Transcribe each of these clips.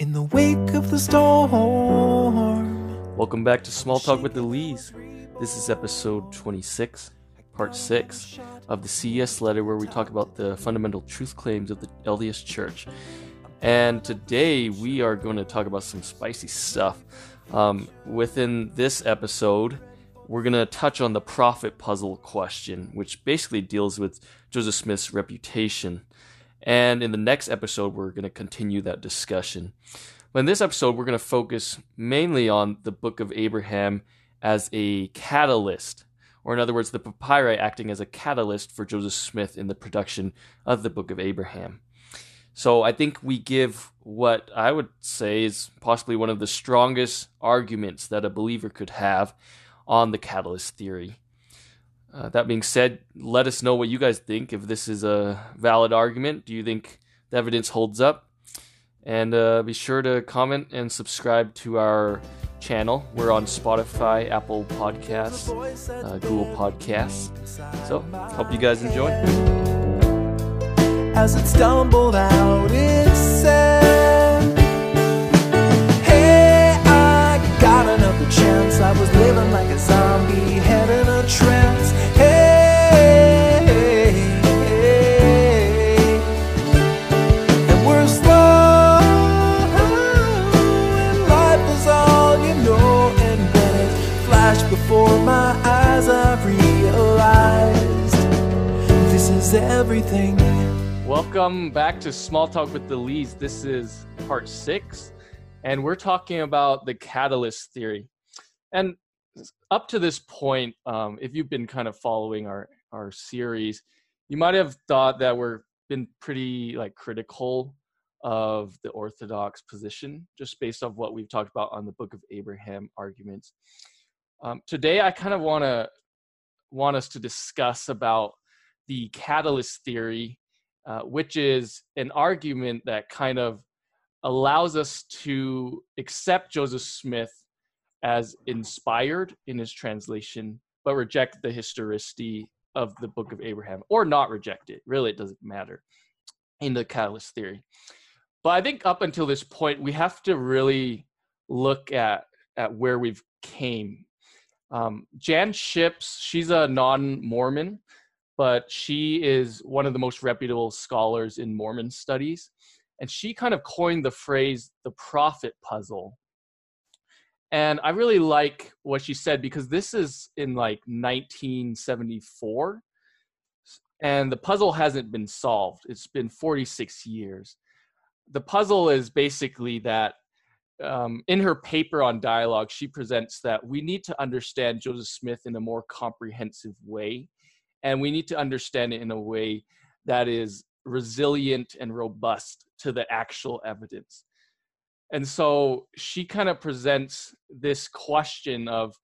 In the wake of the storm. Welcome back to Small Talk with the Lees. This is episode 26, part 6 of the CES letter where we talk about the fundamental truth claims of the LDS Church. And today we are going to talk about some spicy stuff. Um, within this episode, we're going to touch on the prophet puzzle question, which basically deals with Joseph Smith's reputation. And in the next episode, we're going to continue that discussion. But in this episode, we're going to focus mainly on the book of Abraham as a catalyst, or in other words, the papyri acting as a catalyst for Joseph Smith in the production of the book of Abraham. So I think we give what I would say is possibly one of the strongest arguments that a believer could have on the catalyst theory. Uh, that being said, let us know what you guys think. If this is a valid argument, do you think the evidence holds up? And uh, be sure to comment and subscribe to our channel. We're on Spotify, Apple Podcasts, uh, Google Podcasts. So, hope you guys enjoy. As it stumbled out, it said, Hey, I got another chance. I was living like a zombie, head in a trance. Everything. Welcome back to Small Talk with the Lees. This is part six, and we're talking about the catalyst theory. And up to this point, um, if you've been kind of following our our series, you might have thought that we're been pretty like critical of the Orthodox position, just based off what we've talked about on the Book of Abraham arguments. Um, today, I kind of want to want us to discuss about the catalyst theory, uh, which is an argument that kind of allows us to accept Joseph Smith as inspired in his translation, but reject the historicity of the Book of Abraham, or not reject it. Really, it doesn't matter in the catalyst theory. But I think up until this point, we have to really look at at where we've came. Um, Jan Shipps, she's a non-Mormon, but she is one of the most reputable scholars in Mormon studies, and she kind of coined the phrase "the prophet puzzle." And I really like what she said because this is in like 1974 and the puzzle hasn't been solved. It's been 46 years. The puzzle is basically that um, in her paper on dialogue, she presents that we need to understand Joseph Smith in a more comprehensive way, and we need to understand it in a way that is resilient and robust to the actual evidence. And so she kind of presents this question of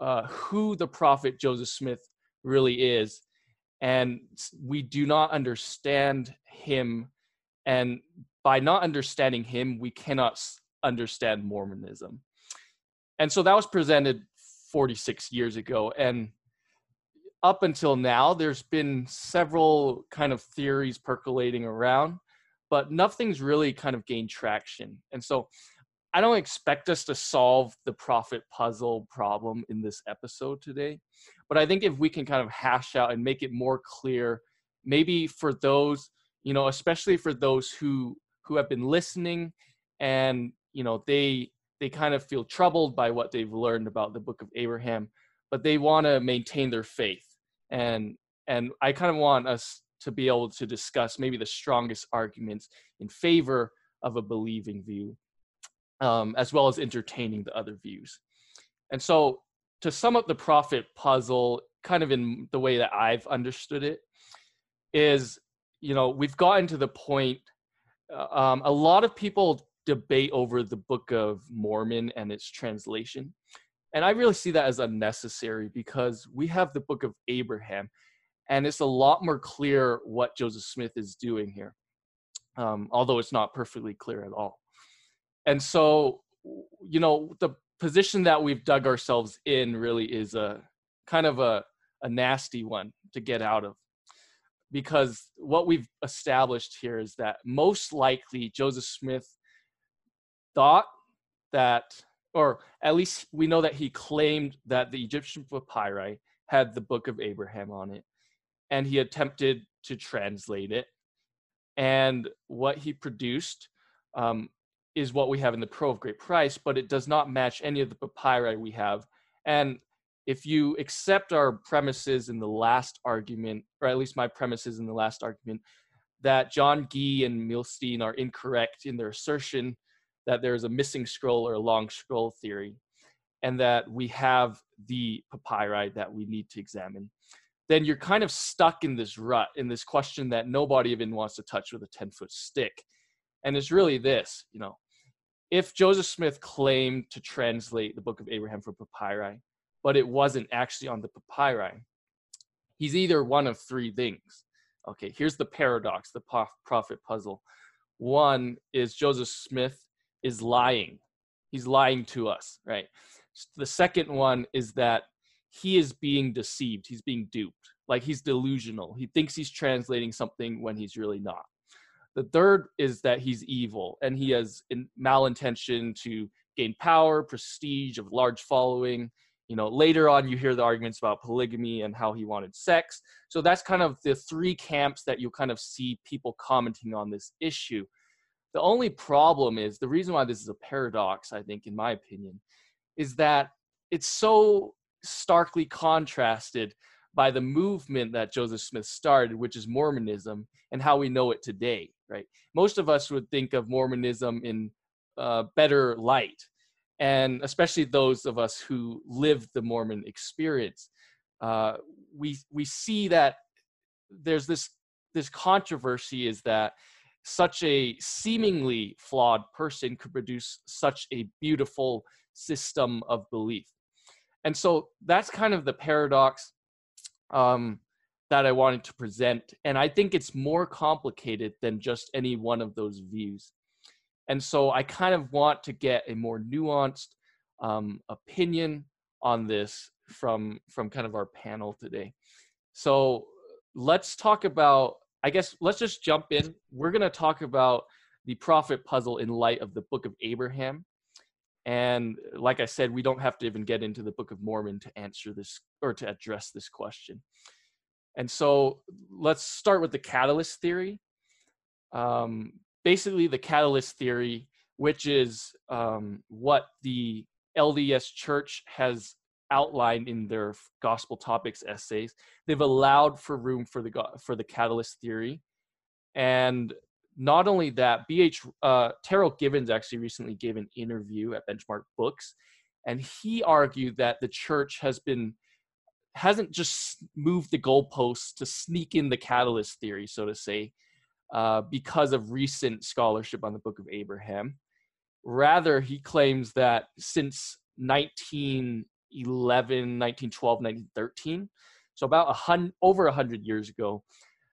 uh, who the prophet Joseph Smith really is. And we do not understand him. And by not understanding him, we cannot understand Mormonism. And so that was presented 46 years ago. And up until now, there's been several kind of theories percolating around but nothing's really kind of gained traction. And so I don't expect us to solve the prophet puzzle problem in this episode today. But I think if we can kind of hash out and make it more clear, maybe for those, you know, especially for those who who have been listening and, you know, they they kind of feel troubled by what they've learned about the book of Abraham, but they want to maintain their faith. And and I kind of want us to be able to discuss maybe the strongest arguments in favor of a believing view, um, as well as entertaining the other views. And so, to sum up the prophet puzzle, kind of in the way that I've understood it, is you know, we've gotten to the point, uh, um, a lot of people debate over the Book of Mormon and its translation. And I really see that as unnecessary because we have the Book of Abraham and it's a lot more clear what Joseph Smith is doing here, um, although it's not perfectly clear at all. And so, you know, the position that we've dug ourselves in really is a kind of a, a nasty one to get out of. Because what we've established here is that most likely Joseph Smith thought that, or at least we know that he claimed that the Egyptian papyri had the Book of Abraham on it, and he attempted to translate it. And what he produced um, is what we have in the Pearl of Great Price, but it does not match any of the papyri we have. And if you accept our premises in the last argument, or at least my premises in the last argument, that John Gee and Muhlestein are incorrect in their assertion that there is a missing scroll or a long scroll theory, and that we have the papyri that we need to examine, then you're kind of stuck in this rut, in this question that nobody even wants to touch with a 10 foot stick. And it's really this, you know, if Joseph Smith claimed to translate the Book of Abraham from papyri, but it wasn't actually on the papyri, he's either one of three things. Okay, here's the paradox, the prophet puzzle. One is Joseph Smith is lying. He's lying to us, right? The second one is that he is being deceived. He's being duped. Like he's delusional. He thinks he's translating something when he's really not. The third is that he's evil and he has malintention to gain power, prestige, of large following. You know, later on, you hear the arguments about polygamy and how he wanted sex. So that's kind of the three camps that you kind of see people commenting on this issue. The only problem is the reason why this is a paradox, I think, in my opinion, is that it's so starkly contrasted by the movement that Joseph Smith started, which is Mormonism, and how we know it today, right? Most of us would think of Mormonism in uh, better light, and especially those of us who live the Mormon experience. Uh, we we see that there's this this controversy is that such a seemingly flawed person could produce such a beautiful system of belief. And so that's kind of the paradox um, that I wanted to present. And I think it's more complicated than just any one of those views. And so I kind of want to get a more nuanced um, opinion on this from from kind of our panel today. So let's talk about I guess let's just jump in. We're going to talk about the prophet puzzle in light of the book of Abraham. And like I said, we don't have to even get into the Book of Mormon to answer this or to address this question. And so let's start with the catalyst theory. Um, basically, the catalyst theory, which is um, what the LDS Church has outlined in their gospel topics essays. They've allowed for room for the for the catalyst theory, and not only that, BH uh, Terryl Givens actually recently gave an interview at Benchmark Books, and he argued that the church has been hasn't just moved the goalposts to sneak in the catalyst theory, so to say, uh, because of recent scholarship on the Book of Abraham. Rather, he claims that since 1911, 1912, 1913, so about a hundred, over a 100 years ago,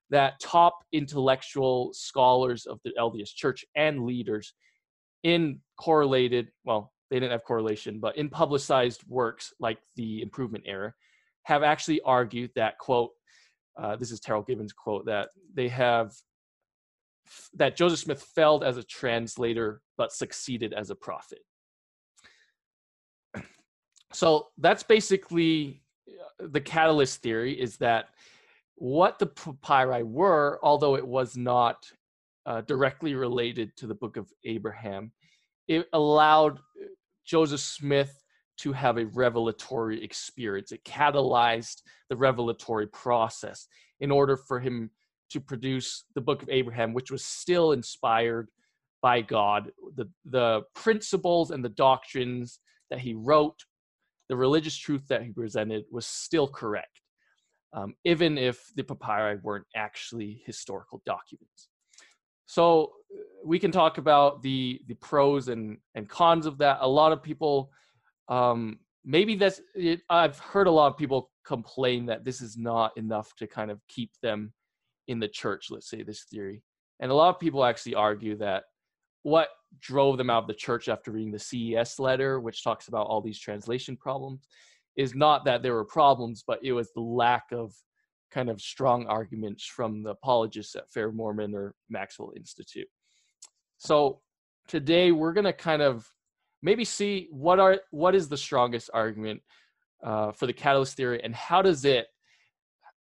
that top intellectual scholars of the LDS Church and leaders in correlated, well, they didn't have correlation, but in publicized works like the Improvement Era, have actually argued that, quote, uh, this is Terryl Givens' quote, that they have, that Joseph Smith failed as a translator but succeeded as a prophet. So that's basically uh, the catalyst theory is that what the papyri were, although it was not uh, directly related to the book of Abraham, it allowed uh, Joseph Smith to have a revelatory experience. It catalyzed the revelatory process in order for him to produce the book of Abraham, which was still inspired by God. The, the principles and the doctrines that he wrote, the religious truth that he presented was still correct um, even if the papyri weren't actually historical documents. So we can talk about the the pros and and cons of that. A lot of people, um, maybe that's it, I've heard a lot of people complain that this is not enough to kind of keep them in the church. Let's say this theory, and a lot of people actually argue that what drove them out of the church after reading the CES letter, which talks about all these translation problems, is not that there were problems, but it was the lack of kind of strong arguments from the apologists at Fair Mormon or Maxwell Institute. So today we're going to kind of maybe see what are what is the strongest argument uh, for the catalyst theory and how does it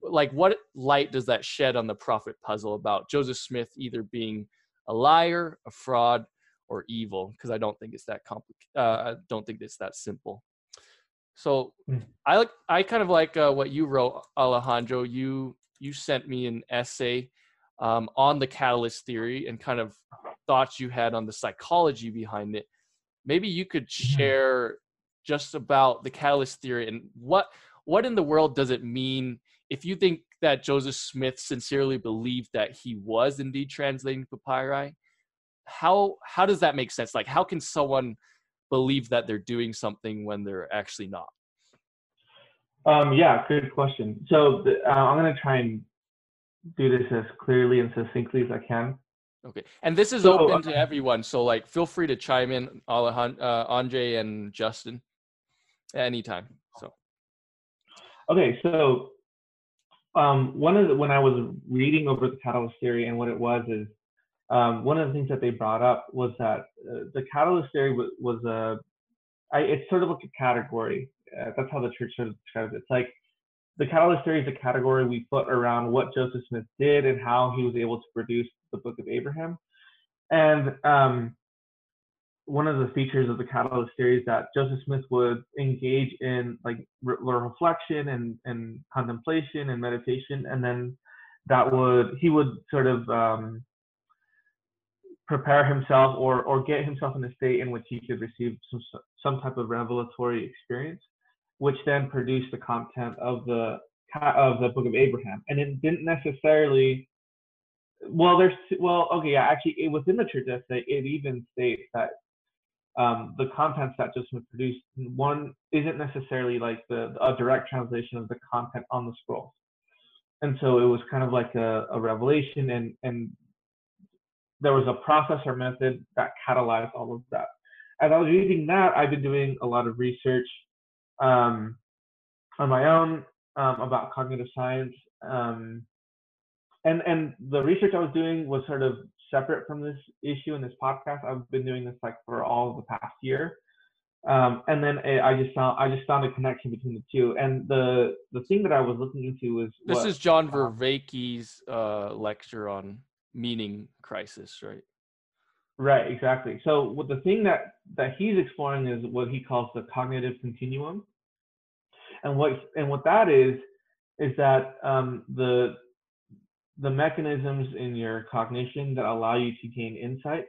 like what light does that shed on the prophet puzzle about joseph smith either being a liar a fraud or evil because i don't think it's that complicated uh, i don't think it's that simple so mm. i like i kind of like uh, what you wrote alejandro you you sent me an essay um, on the catalyst theory and kind of thoughts you had on the psychology behind it maybe you could mm-hmm. share just about the catalyst theory and what what in the world does it mean if you think that Joseph Smith sincerely believed that he was indeed translating papyri, how how does that make sense? Like, how can someone believe that they're doing something when they're actually not? Um, yeah, good question. So the, uh, I'm going to try and do this as clearly and succinctly as I can. Okay, and this is so, open to everyone. So like, feel free to chime in, Alejandro, uh, Andre and Justin, anytime. So. Okay, so um, one of the, when I was reading over the catalyst theory and what it was is um, one of the things that they brought up was that uh, the catalyst theory was, was a I, it's sort of like a category. Uh, that's how the church sort of describes it. It's like the catalyst theory is a category we put around what Joseph Smith did and how he was able to produce the Book of Abraham. And um, one of the features of the catalyst theory is that Joseph Smith would engage in like re- reflection and, and contemplation and meditation, and then that would he would sort of um, prepare himself or or get himself in a state in which he could receive some some type of revelatory experience, which then produced the content of the of the Book of Abraham, and it didn't necessarily. Well, there's well, okay, yeah. Actually, it, within the church essay, it even states that um, the contents that Joseph produced, one isn't necessarily like the a direct translation of the content on the scroll. And so it was kind of like a, a revelation and, and there was a process or method that catalyzed all of that. As I was reading that, I've been doing a lot of research um, on my own um, about cognitive science. Um, and, and the research I was doing was sort of separate from this issue in this podcast. I've been doing this like for all of the past year. Um, and then I just found I just found a connection between the two. And the the thing that I was looking into was this what, is John Vervaeke's uh, lecture on meaning crisis, right? Right, exactly. So what the thing that that he's exploring is what he calls the cognitive continuum, and what and what that is is that um, the the mechanisms in your cognition that allow you to gain insight.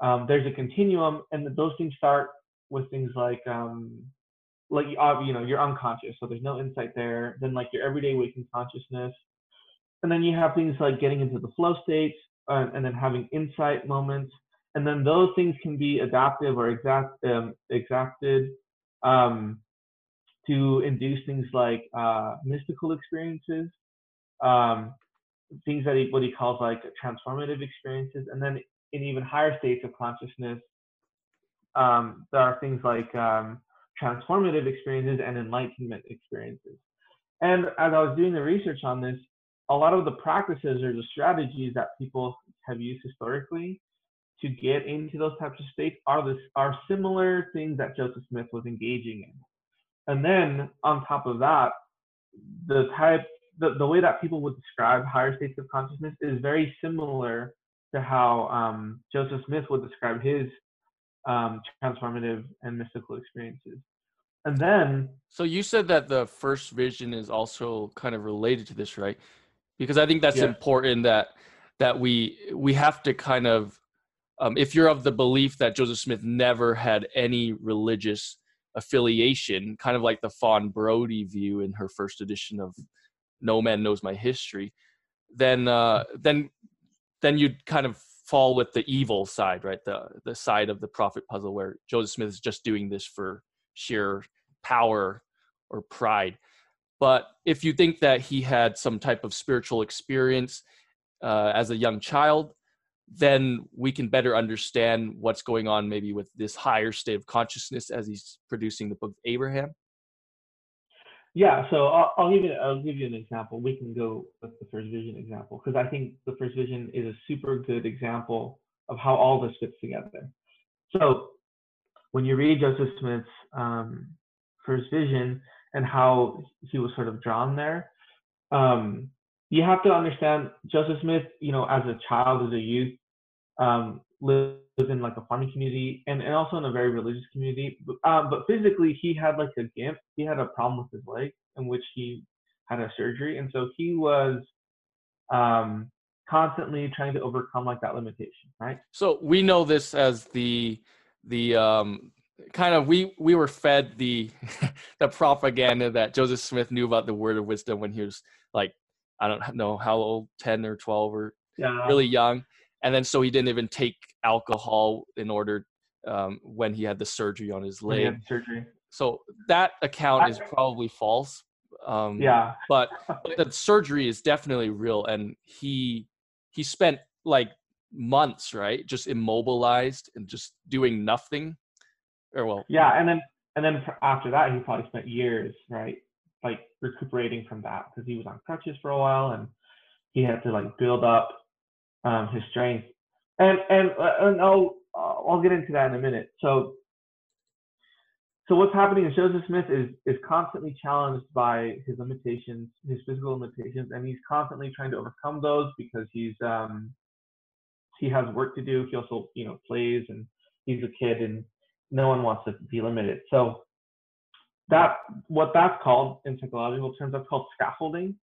Um, there's a continuum, and those things start with things like um, like uh, you know you're unconscious, so there's no insight there. Then like your everyday waking consciousness, and then you have things like getting into the flow states, uh, and then having insight moments, and then those things can be adaptive or exact um, exacted um, to induce things like uh, mystical experiences. Um, things that he, what he calls like transformative experiences, and then in even higher states of consciousness, um, there are things like um, transformative experiences and enlightenment experiences. And as I was doing the research on this, a lot of the practices or the strategies that people have used historically to get into those types of states are this are similar things that Joseph Smith was engaging in. And then on top of that, the type the, the way that people would describe higher states of consciousness is very similar to how um, Joseph Smith would describe his um, transformative and mystical experiences. And then. So you said that the first vision is also kind of related to this, right? Because I think that's yeah. important that that we we have to kind of um, if you're of the belief that Joseph Smith never had any religious affiliation, kind of like the Fawn Brodie view in her first edition of no man knows my history then uh then then you'd kind of fall with the evil side right the the side of the prophet puzzle where joseph smith is just doing this for sheer power or pride but if you think that he had some type of spiritual experience uh, as a young child then we can better understand what's going on maybe with this higher state of consciousness as he's producing the book of abraham yeah, so I'll, I'll, give you I'll give you an example. We can go with the first vision example because I think the first vision is a super good example of how all this fits together. So when you read Joseph Smith's um, first vision and how he was sort of drawn there, um, you have to understand Joseph Smith, you know, as a child, as a youth, um, in like a farming community and, and also in a very religious community. Um, but physically, he had like a gimp. He had a problem with his leg, in which he had a surgery, and so he was um, constantly trying to overcome like that limitation, right? So we know this as the the um, kind of we we were fed the the propaganda that Joseph Smith knew about the word of wisdom when he was like I don't know how old, ten or twelve or Yeah. really young, and then so he didn't even take alcohol in order um, when he had the surgery on his leg. surgery. So that account is probably false. Um, Yeah. but but the surgery is definitely real and he he spent like months right just immobilized and just doing nothing or well Yeah, and then and then after that, he probably spent years, right, like recuperating from that because he was on crutches for a while and he had to like build up um, his strength. And and uh, and I'll I'll get into that in a minute. So so what's happening is Joseph Smith is is constantly challenged by his limitations, his physical limitations, and he's constantly trying to overcome those because he's um he has work to do. He also you know plays and he's a kid and no one wants to be limited. So that what that's called in psychological terms, that's called scaffolding.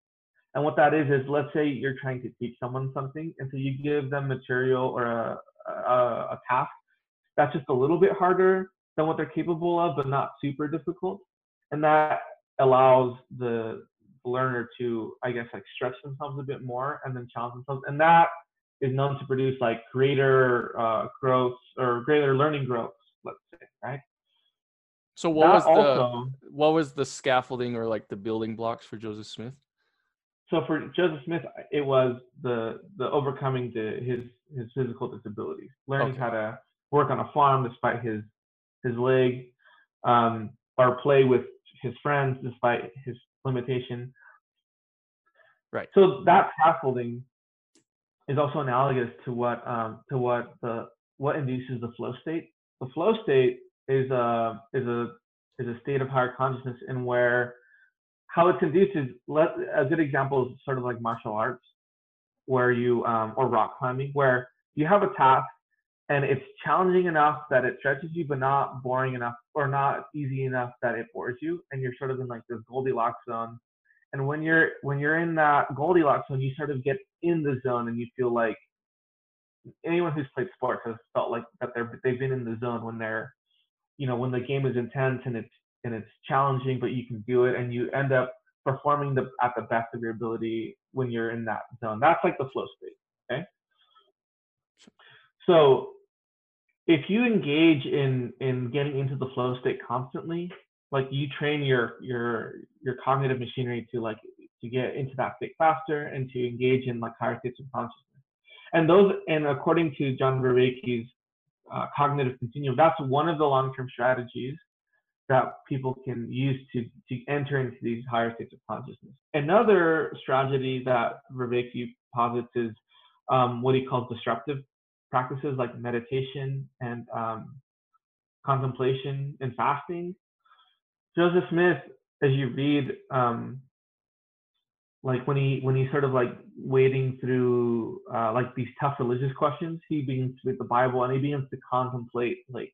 And what that is is let's say you're trying to teach someone something, and so you give them material or a a, a task that's just a little bit harder than what they're capable of, but not super difficult. And that allows the learner to, I guess, like stretch themselves a bit more and then challenge themselves. And that is known to produce like greater uh, growth or greater learning growth, let's say, right? so what that was the also, what was the scaffolding or like the building blocks for joseph smith so for Joseph Smith, it was the the overcoming the his his physical disabilities, learning Okay. how to work on a farm despite his his leg, um, or play with his friends despite his limitation. Right. So that scaffolding is also analogous to what um, to what the what induces the flow state. The flow state is a is a is a state of higher consciousness in where how it's induced is let, a good example is sort of like martial arts where you um, or rock climbing where you have a task and it's challenging enough that it stretches you but not boring enough or not easy enough that it bores you and you're sort of in like this goldilocks zone. And when you're when you're in that goldilocks zone you sort of get in the zone and you feel like anyone who's played sports has felt like that they're they've been in the zone when they're you know when the game is intense and it's and it's challenging but you can do it and you end up performing the at the best of your ability when you're in that zone. That's like the flow state okay? So if you engage in in getting into the flow state constantly like you train your your your cognitive machinery to like to get into that state faster and to engage in like higher states of consciousness and those and according to john Vervaeke's uh, cognitive continuum that's one of the long-term strategies that people can use to to enter into these higher states of consciousness. Another strategy that Vervaeke posits is um, what he calls disruptive practices like meditation and um, contemplation and fasting. Joseph Smith, as you read, um, like when he when he's sort of like wading through uh, like these tough religious questions, he begins with the Bible and he begins to contemplate like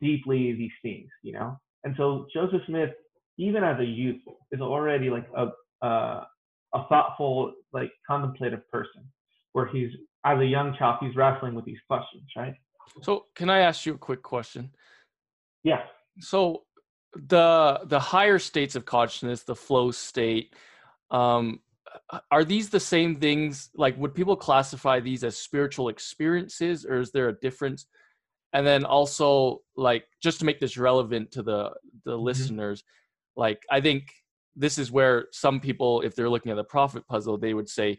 deeply these things, you know. And so Joseph Smith, even as a youth, is already like a a, a thoughtful, like contemplative person, where he's as a young child he's wrestling with these questions, right? so can i ask you a quick question Yeah. so the the higher states of consciousness the flow state um uh, are these the same things like would people classify these as spiritual experiences or is there a difference? And then also like just to make this relevant to the the listeners like i think this is where some people if they're looking at the prophet puzzle they would say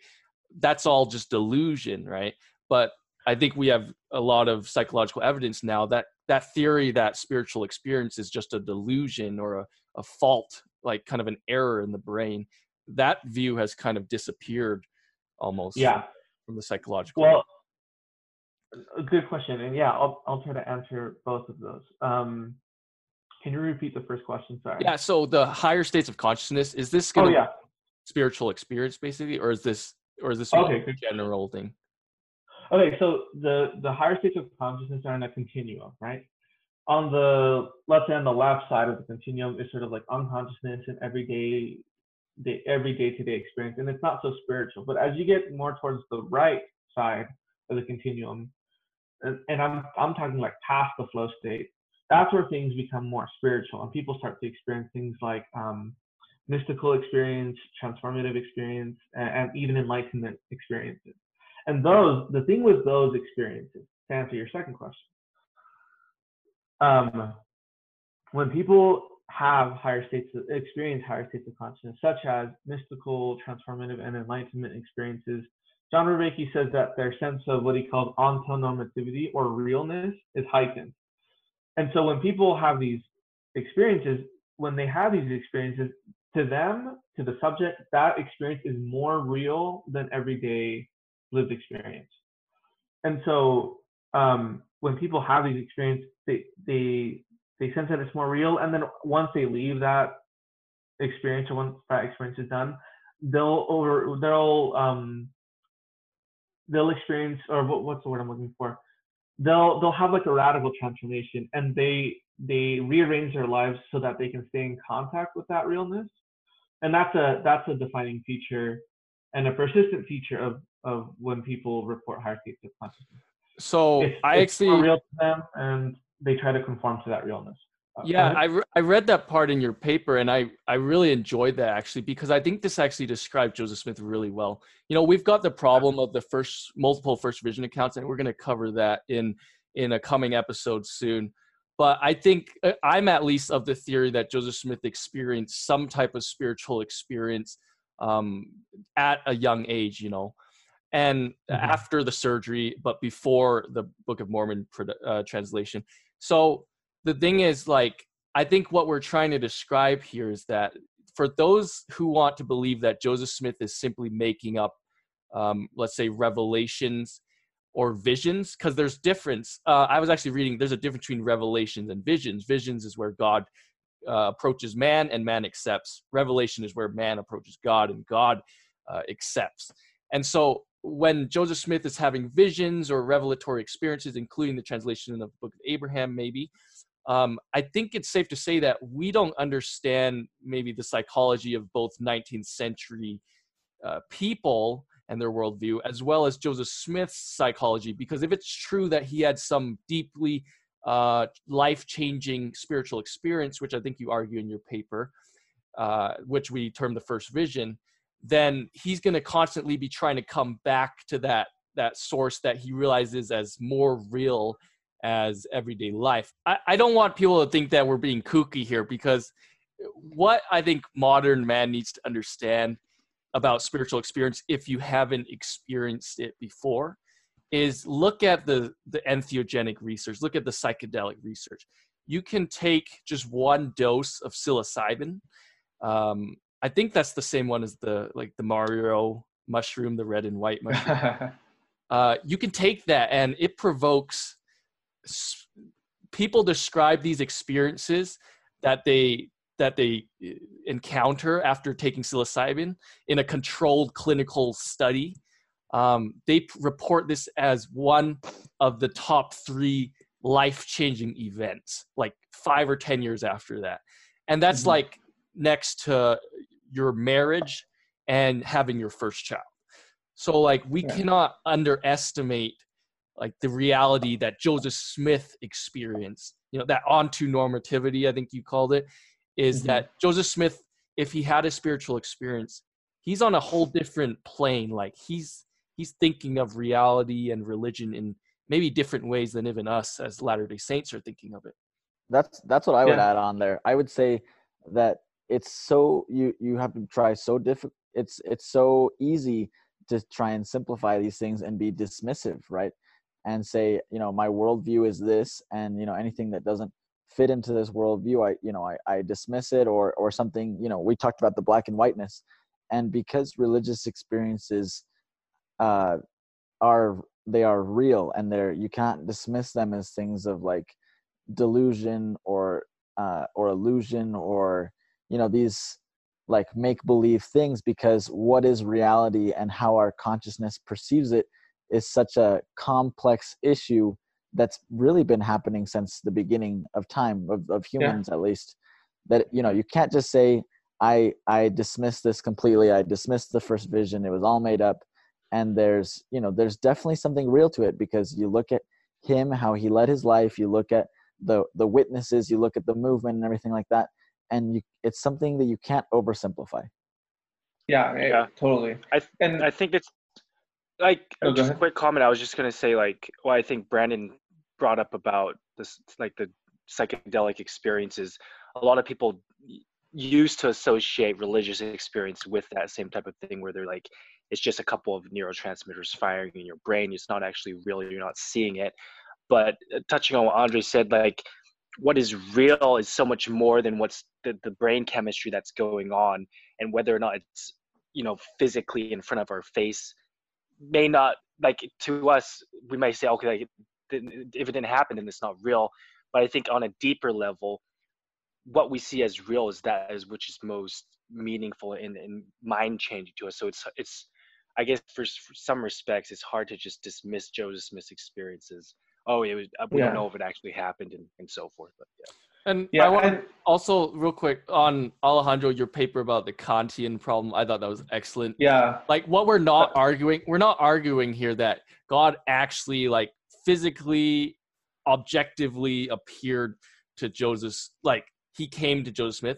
that's all just delusion right? But i think we have a lot of psychological evidence now that that theory that spiritual experience is just a delusion or a, a fault like kind of an error in the brain that view has kind of disappeared almost Yeah. from the psychological Well, A good question, and yeah, I'll I'll try to answer both of those. Um, can you repeat the first question? Sorry. Yeah. So the higher states of consciousness is this going Oh to yeah. spiritual experience basically, or is this or is this Okay, a general thing? Okay, so the the higher states of consciousness are in a continuum, right? On the let's say on the left side of the continuum is sort of like unconsciousness and everyday the every day-to-day experience, and it's not so spiritual. But as you get more towards the right side of the continuum, and and I'm I'm talking like past the flow state, that's where things become more spiritual, and people start to experience things like um, mystical experience, transformative experience, and, and even enlightenment experiences. And those, the thing with those experiences, to answer your second question, um, when people have higher states, of, experience higher states of consciousness, such as mystical, transformative, and enlightenment experiences, John Vervaeke says that their sense of what he calls ontonormativity or realness is heightened. And so when people have these experiences, when they have these experiences, to them, to the subject, that experience is more real than everyday lived experience. And so um, when people have these experiences, they they they sense that it's more real. And then once they leave that experience or once that experience is done, they'll over they'll um, they'll experience or what, what's the word I'm looking for? They'll they'll have like a radical transformation, and they they rearrange their lives so that they can stay in contact with that realness. And that's a that's a defining feature and a persistent feature of of when people report higher states of consciousness. So It's, I it's more actually real to them, and they try to conform to that realness. Uh, Yeah. I, re- I read that part in your paper and I, I really enjoyed that actually because I think this actually described Joseph Smith really well. You know, we've got the problem of the first multiple first vision accounts and we're going to cover that in in a coming episode soon. But I think uh, I'm at least of the theory that Joseph Smith experienced some type of spiritual experience um, at a young age, you know, and Mhm. after the surgery, but before the Book of Mormon uh, translation. So the thing is like i think what we're trying to describe here is that for those who want to believe that joseph smith is simply making up um, let's say revelations or visions because there's difference uh, i was actually reading there's a difference between revelations and visions. Visions is where god uh, approaches man and man accepts. Revelation is where man approaches god and god uh, accepts. And so when joseph smith is having visions or revelatory experiences including the translation of the book of abraham maybe um, I think it's safe to say that we don't understand maybe the psychology of both 19th century uh, people and their worldview, as well as Joseph Smith's psychology. Because if it's true that he had some deeply uh, life changing spiritual experience, which I think you argue in your paper, uh, which we term the first vision, then he's going to constantly be trying to come back to that that source that he realizes as more real as everyday life. I, I don't want people to think that we're being kooky here because what I think modern man needs to understand about spiritual experience, if you haven't experienced it before, is look at the the entheogenic research, look at the psychedelic research. You can take just one dose of psilocybin. Um, I think that's the same one as the like the Mario mushroom, the red and white mushroom. Uh, you can take that and it provokes s- people describe these experiences that they that they uh, encounter after taking psilocybin in a controlled clinical study. Um, they p- report this as one of the top three life-changing events like five or ten years after that. And that's Mhm. like next to your marriage and having your first child so like we Yeah. cannot underestimate like the reality that Joseph Smith experienced. You know, that ontonormativity, I think you called it, is Mhm. that Joseph Smith, if he had a spiritual experience, he's on a whole different plane. Like he's he's thinking of reality and religion in maybe different ways than even us as Latter-day Saints are thinking of it. that's that's what I would Yeah. add on there. I would say that it's so you you have to try so difficult. It's it's so easy to try and simplify these things and be dismissive, right? And say you know my worldview is this, and you know anything that doesn't fit into this worldview, I you know I, I dismiss it or or something. You know we talked about the black and whiteness, and because religious experiences uh, are they are real and they're you can't dismiss them as things of like delusion or uh, or illusion or you know these like make believe things because what is reality and how our consciousness perceives it is such a complex issue that's really been happening since the beginning of time of, of humans yeah. at least that you know you can't just say i i dismiss this completely. I dismissed the first vision. It was all made up. And there's you know there's definitely something real to it because you look at him how he led his life. You look at the the witnesses. You look at the movement and everything like that and you it's something that you can't oversimplify. Yeah yeah totally. I and i think it's like oh, just a quick comment i was just going to say like well i think brandon brought up about this like the psychedelic experiences a lot of people used to associate religious experience with that same type of thing where they're like it's just a couple of neurotransmitters firing in your brain it's not actually real you're not seeing it. But uh, touching on what andre said like what is real is so much more than what's the, the brain chemistry that's going on and whether or not it's you know physically in front of our face may not like to us we might say okay like, if it didn't happen then it's not real. But i think on a deeper level what we see as real is that is which is most meaningful and, and mind changing to us. So it's it's i guess for, for, some respects it's hard to just dismiss joseph smith's experiences oh it was uh, we yeah. don't know if it actually happened and, and so forth but yeah and yeah, I want to also real quick on Alejandro, your paper about the Kantian problem. I thought that was excellent. Yeah. Like what we're not arguing, we're not arguing here that God actually like physically, objectively appeared to Joseph, like he came to Joseph Smith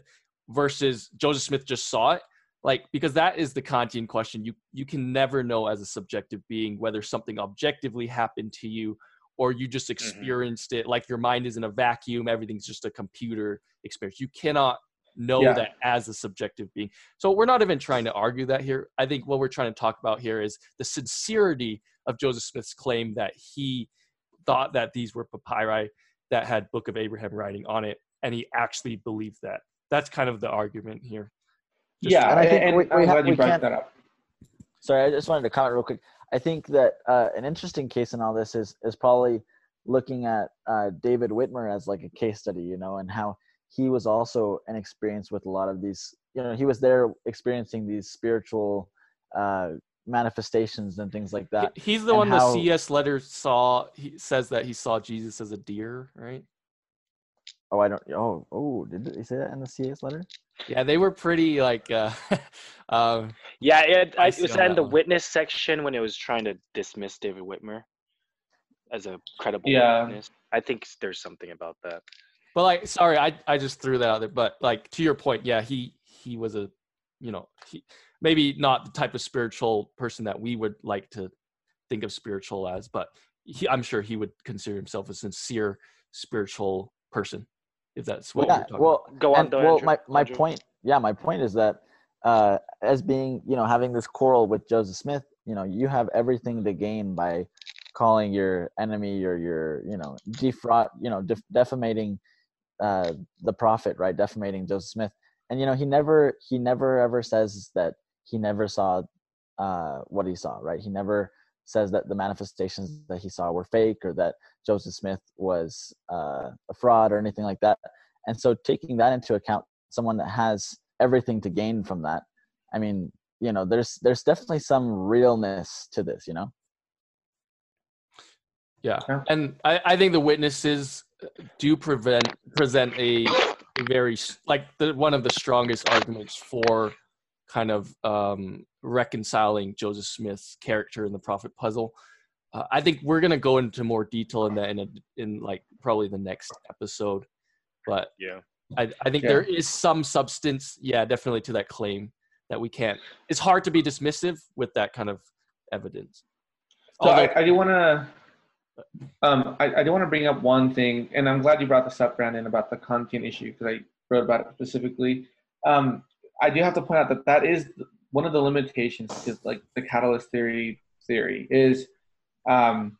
versus Joseph Smith just saw it. Like because that is the Kantian question. You you can never know as a subjective being whether something objectively happened to you or you just mm-hmm. experienced mm-hmm. it like your mind is in a vacuum everything's just a computer experience you cannot know yeah. that as a subjective being so we're not even trying to argue that here i think what we're trying to talk about here is the sincerity of joseph smith's claim that he thought that these were papyri that had book of abraham writing on it and he actually believed that that's kind of the argument here just yeah and i think and we, we i'm glad you brought that up sorry i just wanted to comment real quick I think that uh, an interesting case in all this is is probably looking at uh, David Whitmer as like a case study, you know, and how he was also an experience with a lot of these. You know, he was there experiencing these spiritual uh, manifestations and things like that. He's the one how, the CES letter saw. He says that he saw Jesus as a deer, right? Oh, I don't. Oh, oh, did he say that in the CES letter? Yeah, they were pretty like. uh um, Yeah, it, I, it was in the one. witness section when it was trying to dismiss David Whitmer as a credible yeah. witness. I think there's something about that. But like, sorry, I I just threw that out there. But like to your point, yeah, he he was a, you know, he maybe not the type of spiritual person that we would like to think of spiritual as, but he, I'm sure he would consider himself a sincere spiritual person if that's what yeah, well, about. Go on, and, well, my, my point, yeah, my point is that uh, as being, you know, having this quarrel with Joseph Smith, you know, you have everything to gain by calling your enemy or your, you know, defraud, you know, def- defamating uh, the prophet, right? Defamating Joseph Smith. And, you know, he never, he never ever says that he never saw uh, what he saw, right? He never says that the manifestations that he saw were fake or that Joseph Smith was uh, a fraud or anything like that. And so, taking that into account, someone that has everything to gain from that, I mean, you know, there's there's definitely some realness to this, you know. Yeah, and I, I think the witnesses do prevent present a, a very like the one of the strongest arguments for kind of um, reconciling Joseph Smith's character in the prophet puzzle. Uh, I think we're gonna go into more detail in that in a, in like probably the next episode. But yeah, I I think yeah. there is some substance, yeah, definitely to that claim that we can't. It's hard to be dismissive with that kind of evidence. So Although, I, I do want to. Um, I, I do want to bring up one thing, and I'm glad you brought this up, Brandon, about the Kantian issue because I wrote about it specifically. Um, I do have to point out that that is one of the limitations to like the catalyst theory theory is um,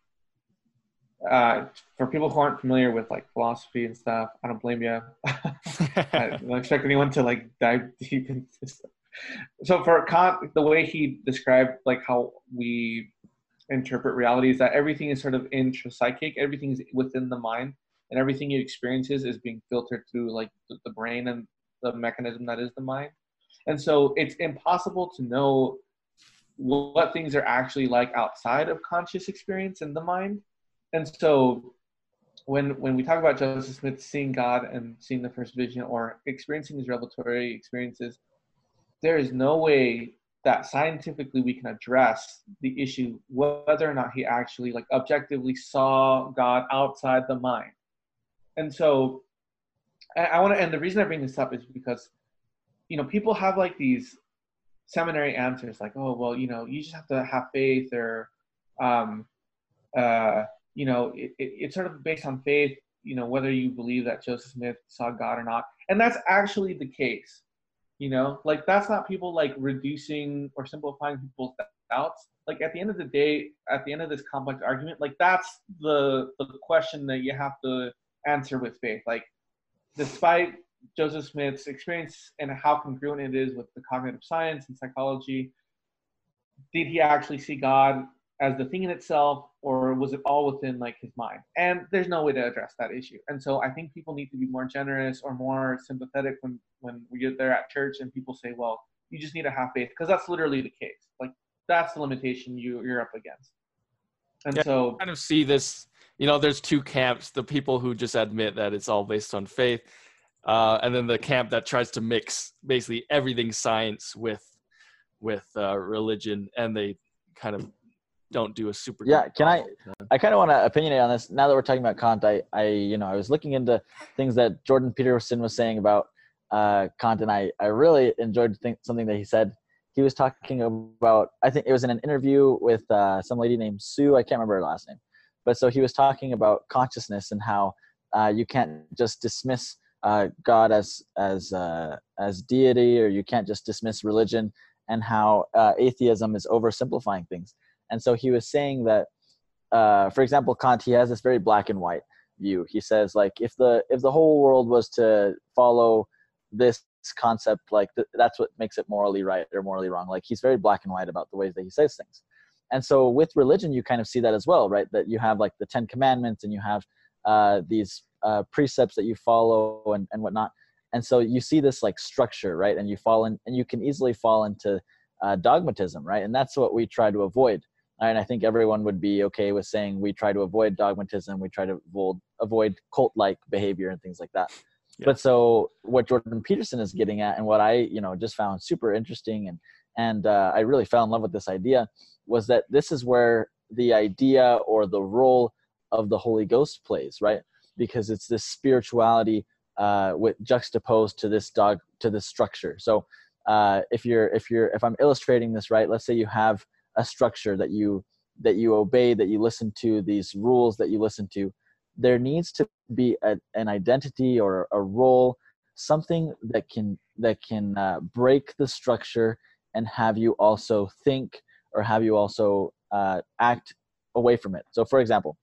uh, for people who aren't familiar with like philosophy and stuff. I don't blame you. I don't expect anyone to like dive deep into this. So for Kant, the way he described like how we interpret reality is that everything is sort of intrapsychic, everything is within the mind, and everything you experience is being filtered through like the, the brain and the mechanism that is the mind. And so it's impossible to know what things are actually like outside of conscious experience in the mind. And so when when we talk about Joseph Smith seeing God and seeing the first vision or experiencing these revelatory experiences, there is no way that scientifically we can address the issue whether or not he actually like objectively saw God outside the mind. And so I, I want to and the reason I bring this up is because you know people have like these seminary answers like oh well you know you just have to have faith or um uh you know, it, it, it's sort of based on faith, you know, whether you believe that Joseph Smith saw God or not. And that's actually the case, you know, like that's not people like reducing or simplifying people's doubts. Like at the end of the day, at the end of this complex argument, like that's the, the question that you have to answer with faith. Like, despite Joseph Smith's experience and how congruent it is with the cognitive science and psychology, did he actually see God? as the thing in itself or was it all within like his mind? And there's no way to address that issue. And so i think people need to be more generous or more sympathetic when when we get there at church and people say well you just need to have faith because that's literally the case. Like that's the limitation you you're up against. And yeah, so kind of see this you know there's two camps the people who just admit that it's all based on faith uh, and then the camp that tries to mix basically everything science with with uh, religion and they kind of don't do a super yeah can i i kind of want to opinionate on this. Now that we're talking about kant i i you know i was looking into things that jordan peterson was saying about uh kant and i i really enjoyed think, something that he said. He was talking about i think it was in an interview with uh, some lady named sue i can't remember her last name. But so he was talking about consciousness and how uh, you can't just dismiss uh, god as as uh, as deity or you can't just dismiss religion and how uh, atheism is oversimplifying things and so he was saying that, uh, for example, Kant he has this very black and white view. He says like if the if the whole world was to follow this concept, like th- that's what makes it morally right or morally wrong. Like he's very black and white about the ways that he says things. And so with religion, you kind of see that as well, right? That you have like the Ten Commandments and you have uh, these uh, precepts that you follow and, and whatnot. And so you see this like structure, right? And you fall in, and you can easily fall into uh, dogmatism, right? And that's what we try to avoid and I think everyone would be okay with saying we try to avoid dogmatism, we try to avoid, avoid cult-like behavior and things like that. Yeah. But so what Jordan Peterson is getting at, and what I you know just found super interesting, and and uh, I really fell in love with this idea, was that this is where the idea or the role of the Holy Ghost plays, right? Because it's this spirituality uh, with juxtaposed to this dog to this structure. So uh, if you're if you're if I'm illustrating this right, let's say you have a structure that you that you obey that you listen to these rules that you listen to there needs to be a, an identity or a role something that can that can uh, break the structure and have you also think or have you also uh, act away from it so for example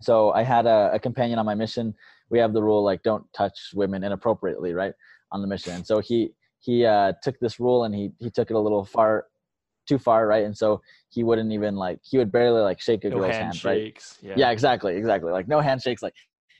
so i had a, a, companion on my mission we have the rule like don't touch women inappropriately right on the mission and so he he uh, took this rule and he he took it a little far too far, right? And so he wouldn't even like he would barely like shake a no girl's hand, right? Yeah. yeah, exactly, exactly. Like no handshakes. Like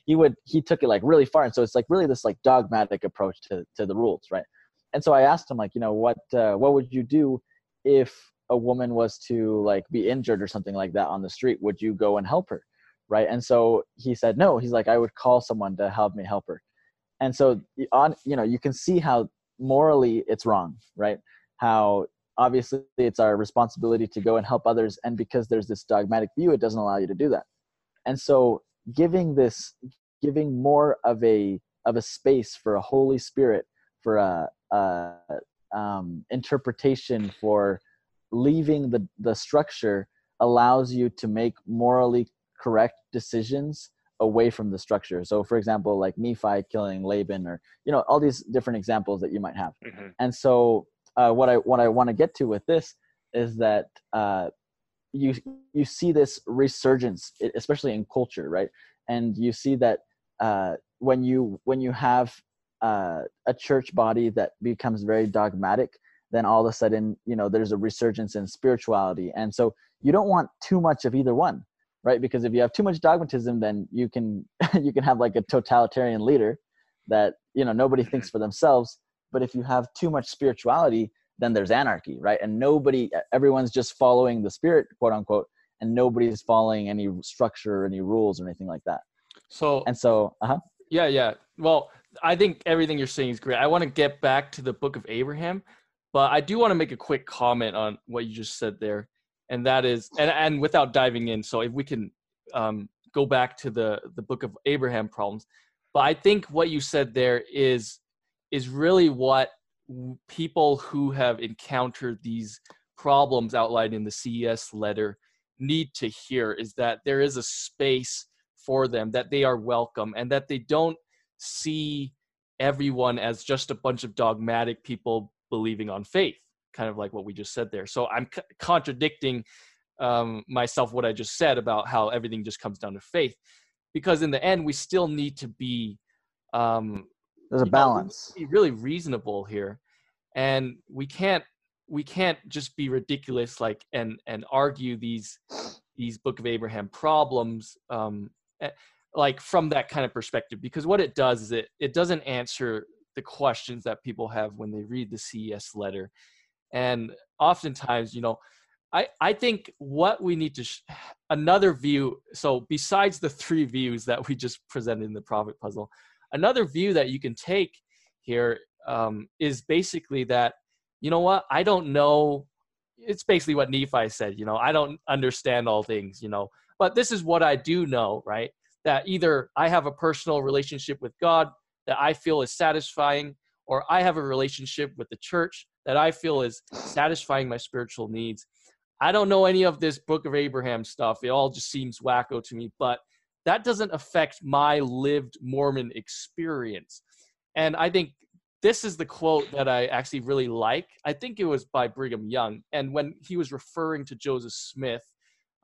he would he took it like really far, and so it's like really this like dogmatic approach to to the rules, right? And so I asked him like, you know, what uh, what would you do if a woman was to like be injured or something like that on the street? Would you go and help her, right? And so he said no. He's like, I would call someone to help me help her. And so on, you know, you can see how morally it's wrong, right? How obviously it's our responsibility to go and help others and because there's this dogmatic view it doesn't allow you to do that and so giving this giving more of a of a space for a holy spirit for a, a um, interpretation for leaving the the structure allows you to make morally correct decisions away from the structure so for example like nephi killing laban or you know all these different examples that you might have mm-hmm. and so uh, what I what I want to get to with this is that uh, you you see this resurgence, especially in culture, right? And you see that uh, when you when you have uh, a church body that becomes very dogmatic, then all of a sudden, you know, there's a resurgence in spirituality, and so you don't want too much of either one right because if you have too much dogmatism then you can you can have like a totalitarian leader that you know nobody thinks for themselves but if you have too much spirituality then there's anarchy right and nobody everyone's just following the spirit quote unquote and nobody's following any structure or any rules or anything like that So and so uh-huh Yeah, yeah. Well, I think everything you're saying is great. I want to get back to the book of Abraham, but I do want to make a quick comment on what you just said there. And that is and and without diving in, so if we can um go back to the the book of Abraham problems. But I think what you said there is is really what people who have encountered these problems outlined in the CES letter need to hear is that there is a space for them that they are welcome and that they don't see everyone as just a bunch of dogmatic people believing on faith kind of like what we just said there. So i'm c- contradicting um, myself what i just said about how everything just comes down to faith because in the end we still need to be um, there's a you know, balance. be really reasonable here and we can't we can't just be ridiculous like and and argue these these book of abraham problems um eh, like from that kind of perspective because what it does is it it doesn't answer the questions that people have when they read the ces letter and oftentimes you know i i think what we need to sh- another view so besides the three views that we just presented in the prophet puzzle another view that you can take here um, is basically that you know what i don't know it's basically what nephi said you know i don't understand all things you know. But this is what i do know right that either i have a personal relationship with god that i feel is satisfying or i have a relationship with the church that i feel is satisfying my spiritual needs. I don't know any of this book of abraham stuff. It all just seems wacko to me but that doesn't affect my lived mormon experience. And i think this is the quote that I actually really like. I think it was by Brigham Young, and when he was referring to Joseph Smith,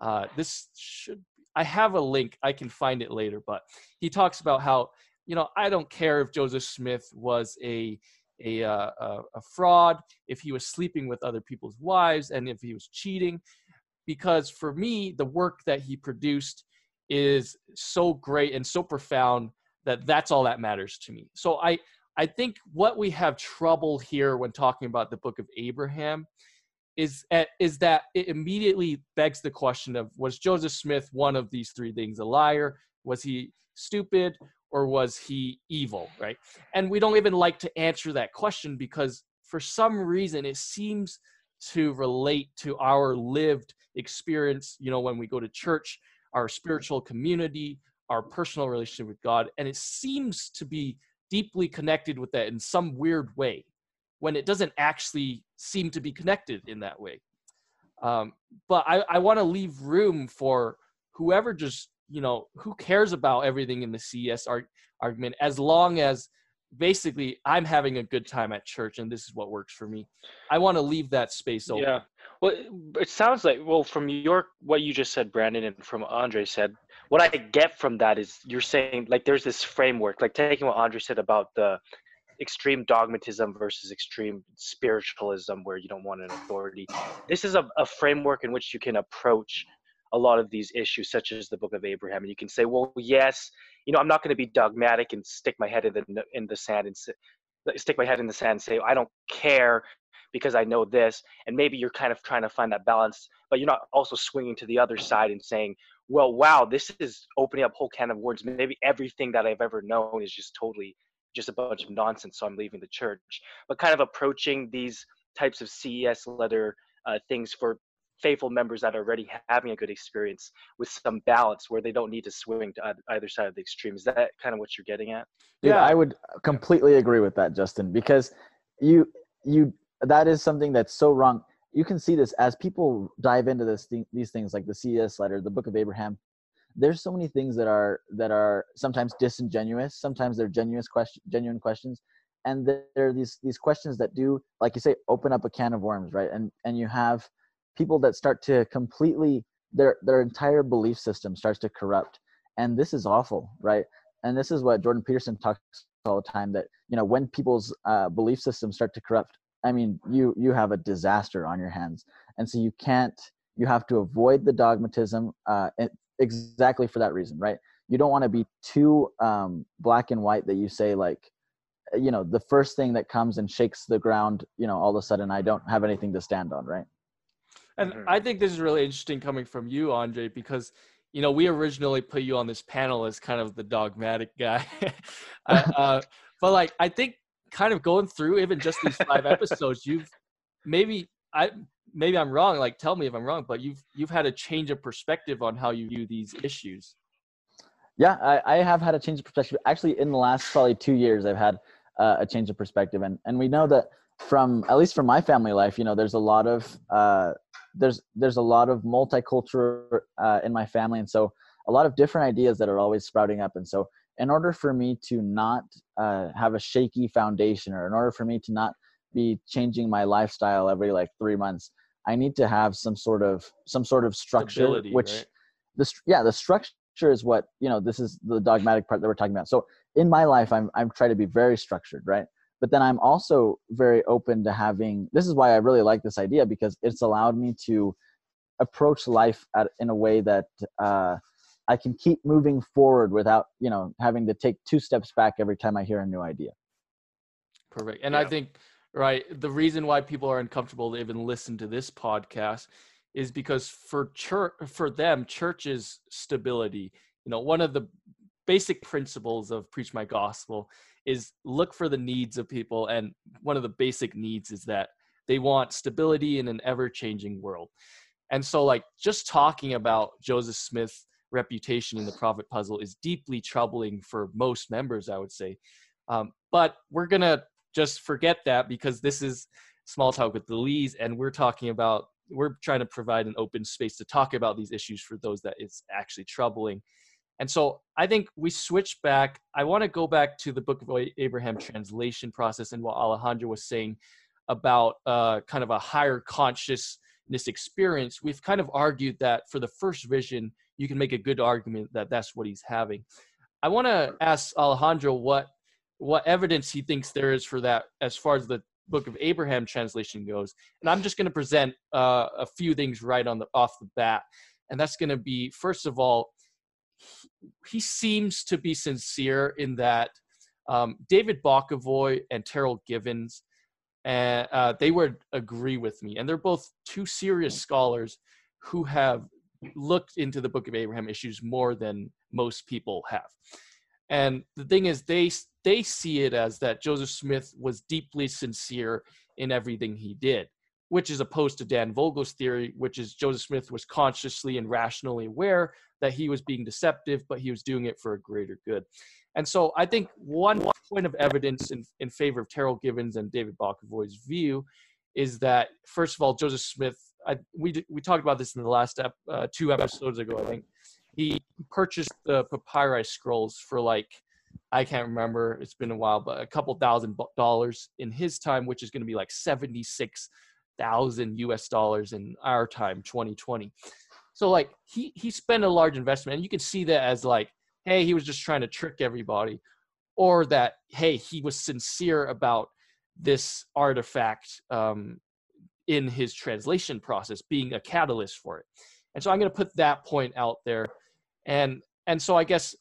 uh, this should I have a link. I can find it later, but he talks about how you know I don't care if Joseph Smith was a a, uh, a, fraud, if he was sleeping with other people's wives, and if he was cheating, because for me the work that he produced is so great and so profound that that's all that matters to me. So I I think what we have trouble here when talking about the book of Abraham is eh, is that it immediately begs the question of was Joseph Smith one of these three things a liar? Was he stupid or was he evil right and we don't even like to answer that question because for some reason it seems to relate to our lived experience you know when we go to church our spiritual community our personal relationship with God and it seems to be deeply connected with that in some weird way when it doesn't actually seem to be connected in that way. Um, but I, I want to leave room for whoever just, you know, who cares about everything in the CES arg- argument as long as basically I'm having a good time at church and this is what works for me. I want to leave that space open. Yeah. Well, it- it sounds like well from your what you just said, Brandon, and from Andre said, what I get from that is you're saying like there's this framework, like taking what Andre said about the extreme dogmatism versus extreme spiritualism, where you don't want an authority. This is a, a framework in which you can approach a lot of these issues, such as the Book of Abraham, and you can say, well, yes, you know, I'm not going to be dogmatic and stick my head in the in the sand and stick my head in the sand and say I don't care because I know this, and maybe you're kind of trying to find that balance, but you're not also swinging to the other side and saying, well, wow, this is opening up whole can of worms. Maybe everything that I've ever known is just totally just a bunch of nonsense, so I'm leaving the church. But kind of approaching these types of CES letter uh, things for faithful members that are already having a good experience with some balance where they don't need to swing to either side of the extreme. Is that kind of what you're getting at? Dude, Yeah. I would completely agree with that, Justin, because you you that is something that's so wrong. You can see this as people dive into this thing, these things like the CES letter, the Book of Abraham. There's so many things that are that are sometimes disingenuous, sometimes they're genuine question, genuine questions, and there are these these questions that do, like you say, open up a can of worms, right? And and you have people that start to completely their their entire belief system starts to corrupt, and this is awful, right? and this is what Jordan Peterson talks all the time that you know when people's uh, belief systems start to corrupt, I mean you you have a disaster on your hands, and so you can't you have to avoid the dogmatism uh, exactly for that reason right? You don't want to be too um, black and white that you say like you know the first thing that comes and shakes the ground you know all of a sudden i don't have anything to stand on right and mm-hmm. i think this is really interesting coming from you andre because you know we originally put you on this panel as kind of the dogmatic guy. Uh, but like i think kind of going through even just these five episodes you've maybe i maybe i'm wrong like tell me if i'm wrong but you've you've had a change of perspective on how you view these issues. Yeah i, I have had a change of perspective. Actually in the last probably two years i've had uh, a change of perspective. And and we know that from at least from my family life you know there's a lot of uh, there's there's a lot of multicultural uh, in my family and so a lot of different ideas that are always sprouting up and so in order for me to not uh, have a shaky foundation or in order for me to not be changing my lifestyle every like three months i need to have some sort of some sort of structure Stability, which right? the yeah the structure is what you know this is the dogmatic part that we're talking about so in my life i'm i'm trying to be very structured right but then i'm also very open to having this is why i really like this idea because it's allowed me to approach life at, in a way that uh, i can keep moving forward without you know having to take two steps back every time i hear a new idea perfect and yeah. i think right the reason why people are uncomfortable to even listen to this podcast is because for church for them church is stability you know one of the basic principles of preach my gospel is look for the needs of people and one of the basic needs is that they want stability in an ever changing world and so like just talking about joseph smith's reputation in the prophet puzzle is deeply troubling for most members i would say um, but we're gonna just forget that because this is small talk with the lees and we're talking about we're trying to provide an open space to talk about these issues for those that it's actually troubling. And so I think we switch back. I want to go back to the Book of Abraham translation process and what Alejandro was saying about uh, kind of a higher consciousness experience. We've kind of argued that for the first vision, you can make a good argument that that's what he's having. I want to ask Alejandro what what evidence he thinks there is for that as far as the Book of Abraham translation goes. And I'm just going to present uh, a few things right on the off the bat, and that's going to be first of all, he, seems to be sincere in that um, David Bokovoy and Terryl Givens, and uh, they would agree with me, and they're both two serious scholars who have looked into the Book of Abraham issues more than most people have. And the thing is, they they see it as that Joseph Smith was deeply sincere in everything he did, which is opposed to Dan Vogel's theory, which is Joseph Smith was consciously and rationally aware that he was being deceptive, but he was doing it for a greater good. And so I think one point of evidence in, in favor of Terryl Givens and David Bokovoy's view is that, first of all, Joseph Smith, I, we, we talked about this in the last ep, uh, two episodes ago, I think. He purchased the papyri scrolls for like I can't remember. It's been a while, but a couple thousand dollars in his time, which is going to be like 76,000 US dollars in our time, 2020. So like he, he spent a large investment and you can see that as like, Hey, he was just trying to trick everybody or that, Hey, he was sincere about this artifact, um, in his translation process being a catalyst for it. And so I'm going to put that point out there. And, and so I guess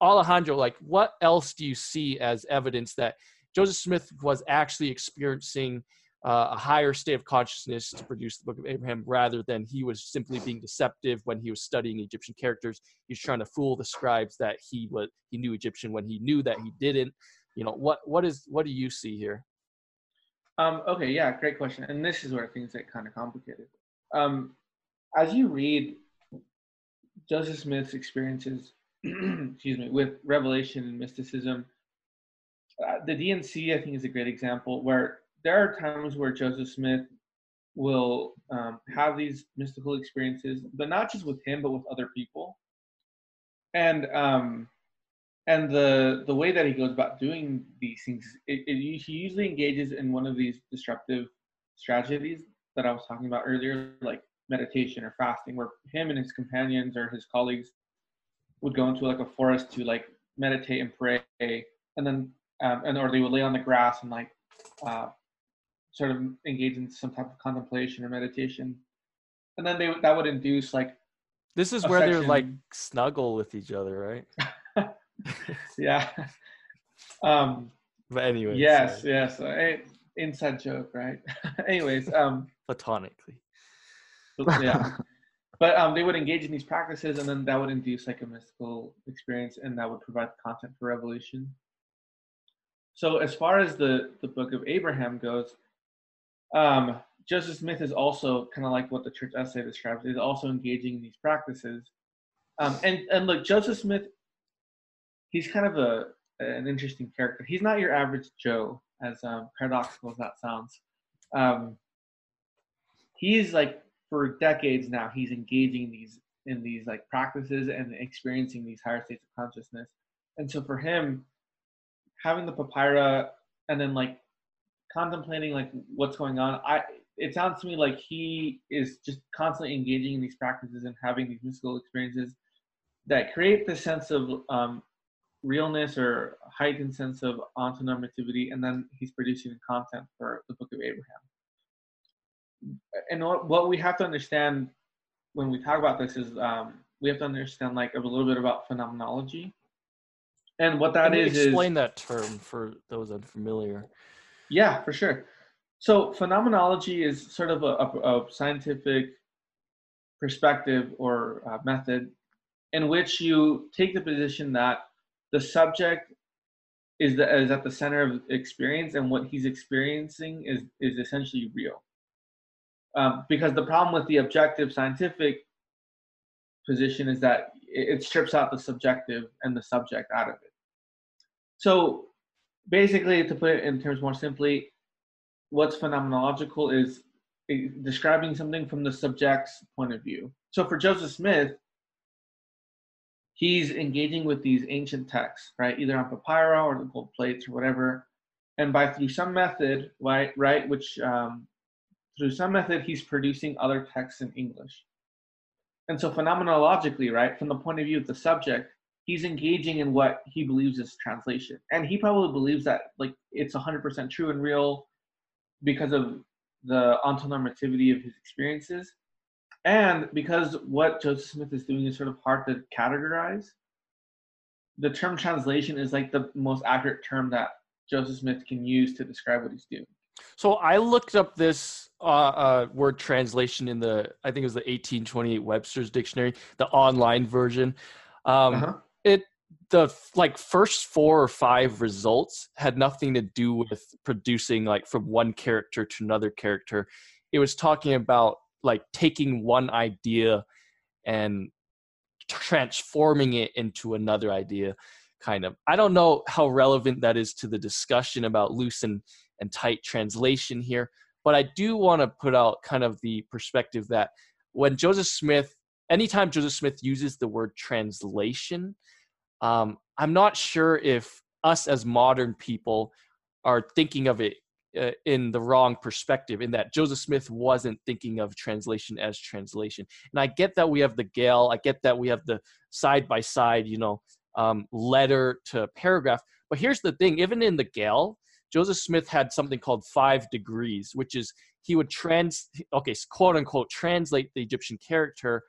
Alejandro, like what else do you see as evidence that Joseph Smith was actually experiencing uh, a higher state of consciousness to produce the Book of Abraham rather than he was simply being deceptive when he was studying Egyptian characters. He's trying to fool the scribes that he was he knew Egyptian when he knew that he didn't. You know what what is what do you see here? Um, okay, yeah, great question. And this is where things get kind of complicated. Um, as you read Joseph Smith's experiences excuse me, with revelation and mysticism. Uh, the D&C, I think, is a great example where there are times where Joseph Smith will um, have these mystical experiences, but not just with him, but with other people. And um, and the the way that he goes about doing these things, it, it, he usually engages in one of these disruptive strategies that I was talking about earlier, like meditation or fasting, where him and his companions or his colleagues would go into like a forest to like meditate and pray, and then um, and or they would lay on the grass and like uh, sort of engage in some type of contemplation or meditation. and then they that would induce like this is where they're like snuggle with each other, right? yeah. Um, but anyway. Yes, yes. Uh, inside joke, right? Anyways, um, platonically. Yeah. but um, they would engage in these practices, and then that would induce like a mystical experience, and that would provide content for revelation. So, as far as the the Book of Abraham goes, um, Joseph Smith is also kind of like what the church essay describes, is also engaging in these practices. Um, and and look, Joseph Smith, he's kind of a an interesting character. He's not your average Joe, as um, paradoxical as that sounds. Um, he's like for decades now, he's engaging in these in these like practices and experiencing these higher states of consciousness. And so for him, having the papyra and then like contemplating like what's going on, I it sounds to me like he is just constantly engaging in these practices and having these mystical experiences that create the sense of um, realness or heightened sense of ontonormativity, and then he's producing content for the Book of Abraham. And what we have to understand when we talk about this is um, we have to understand like a little bit about phenomenology, and what that Can is. Explain is, that term for those unfamiliar. Yeah, for sure. So phenomenology is sort of a, a, a scientific perspective or uh, method in which you take the position that the subject is the, is at the center of experience and what he's experiencing is is essentially real um, because the problem with the objective scientific position is that it, it strips out the subjective and the subject out of it so basically to put it in terms more simply what's phenomenological is eh, describing something from the subject's point of view. So for joseph smith he's engaging with these ancient texts, right, either on papyri or the gold plates or whatever, and by through some method, right, right, which um, through some method he's producing other texts in English. And so phenomenologically, right, from the point of view of the subject, he's engaging in what he believes is translation, and he probably believes that like it's 100% true and real because of the ontonormativity of his experiences and because what Joseph Smith is doing is sort of hard to categorize, the term translation is like the most accurate term that Joseph Smith can use to describe what he's doing. So I looked up this uh, uh, word translation in the, I think it was the 1828 Webster's Dictionary, the online version. Um, uh-huh. It the like first four or five results had nothing to do with producing like from one character to another character. It was talking about like taking one idea and transforming it into another idea kind of i don't know how relevant that is to the discussion about loose and, and tight translation here but i do want to put out kind of the perspective that when joseph smith anytime joseph smith uses the word translation um, i'm not sure if us as modern people are thinking of it uh, in the wrong perspective in that Joseph Smith wasn't thinking of translation as translation. And I get that we have the GAEL, I get that we have the side by side, you know, um, letter to paragraph. But here's the thing even in the GAEL, Joseph Smith had something called five degrees, which is he would trans, okay, quote unquote, translate the Egyptian character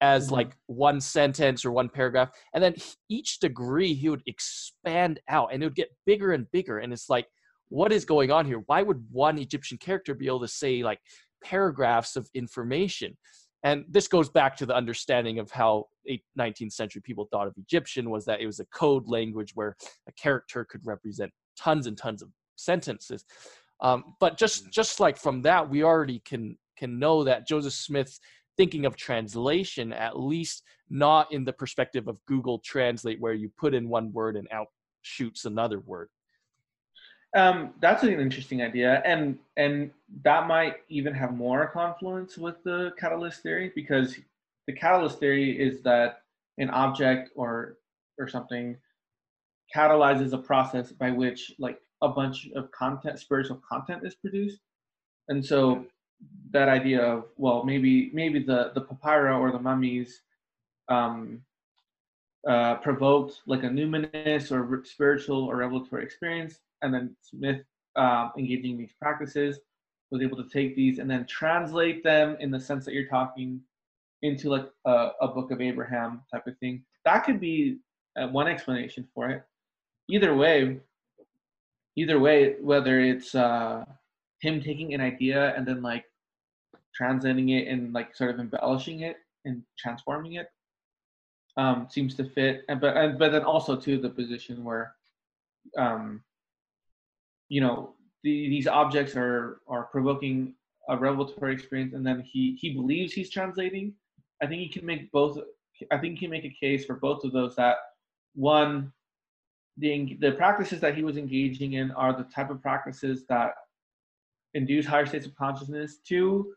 as mm-hmm. like one sentence or one paragraph. And then each degree he would expand out and it would get bigger and bigger. And it's like, what is going on here? Why would one Egyptian character be able to say like paragraphs of information? And this goes back to the understanding of how 19th century people thought of Egyptian was that it was a code language where a character could represent tons and tons of sentences. Um, but just mm. just like from that, we already can can know that Joseph Smith's thinking of translation, at least not in the perspective of Google Translate, where you put in one word and out shoots another word. Um, that's an interesting idea, and and that might even have more confluence with the catalyst theory because the catalyst theory is that an object or or something catalyzes a process by which like a bunch of content, spiritual content, is produced, and so that idea of well maybe maybe the the papyra or the mummies um, uh, provoked like a numinous or spiritual or revelatory experience and then Smith uh, engaging in these practices. was able to take these and then translate them in the sense that you're talking into like a, a book of Abraham type of thing. That could be uh, one explanation for it. Either way, either way, whether it's uh, him taking an idea and then like translating it and like sort of embellishing it and transforming it, um, seems to fit. And but and, but then also to the position where, um, you know, the, these objects are are provoking a revelatory experience, and then he he believes he's translating. I think he can make both. I think he can make a case for both of those. That one, the the practices that he was engaging in are the type of practices that induce higher states of consciousness. Two,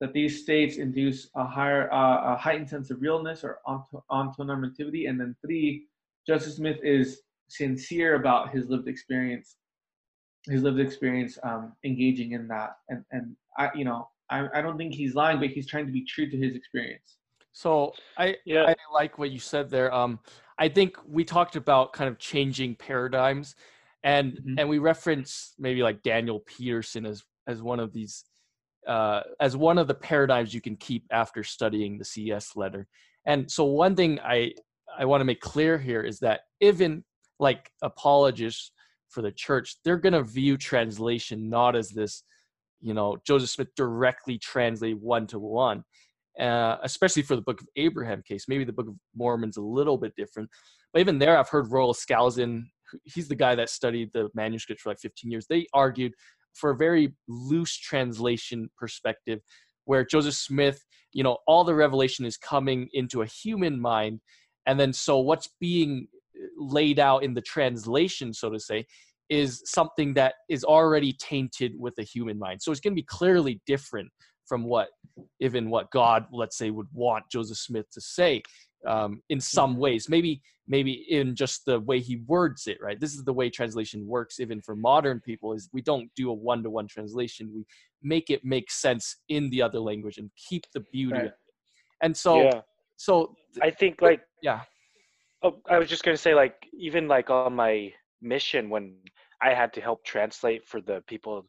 that these states induce a higher, uh, a heightened sense of realness or ontonormativity. And then three, Joseph Smith is sincere about his lived experience, his lived experience um, engaging in that. And, and I, you know, I, I don't think he's lying, but he's trying to be true to his experience. So I, yeah. I like what you said there. Um, I think we talked about kind of changing paradigms and, mm-hmm. and we reference maybe like Daniel Peterson as, as one of these uh, as one of the paradigms you can keep after studying the CES letter. And so one thing I I want to make clear here is that even like apologists for the church, they're going to view translation not as this, you know, Joseph Smith directly translate one to one, uh, especially for the Book of Abraham case. Maybe the Book of Mormon's a little bit different, but even there, I've heard Royal Skousen. He's the guy that studied the manuscripts for like 15 years. They argued for a very loose translation perspective where Joseph Smith, you know, all the revelation is coming into a human mind. And then so what's being uh, laid out in the translation, so to say, is something that is already tainted with a human mind. So it's going to be clearly different from what even what God, let's say, would want Joseph Smith to say um, in some ways. Maybe maybe in just the way he words it. Right. This is the way translation works, even for modern people. Is we don't do a one to one translation. We make it make sense in the other language and keep the beauty. Right. And so, yeah. so I think like yeah. Oh, I was just gonna say like even like on my mission when I had to help translate for the people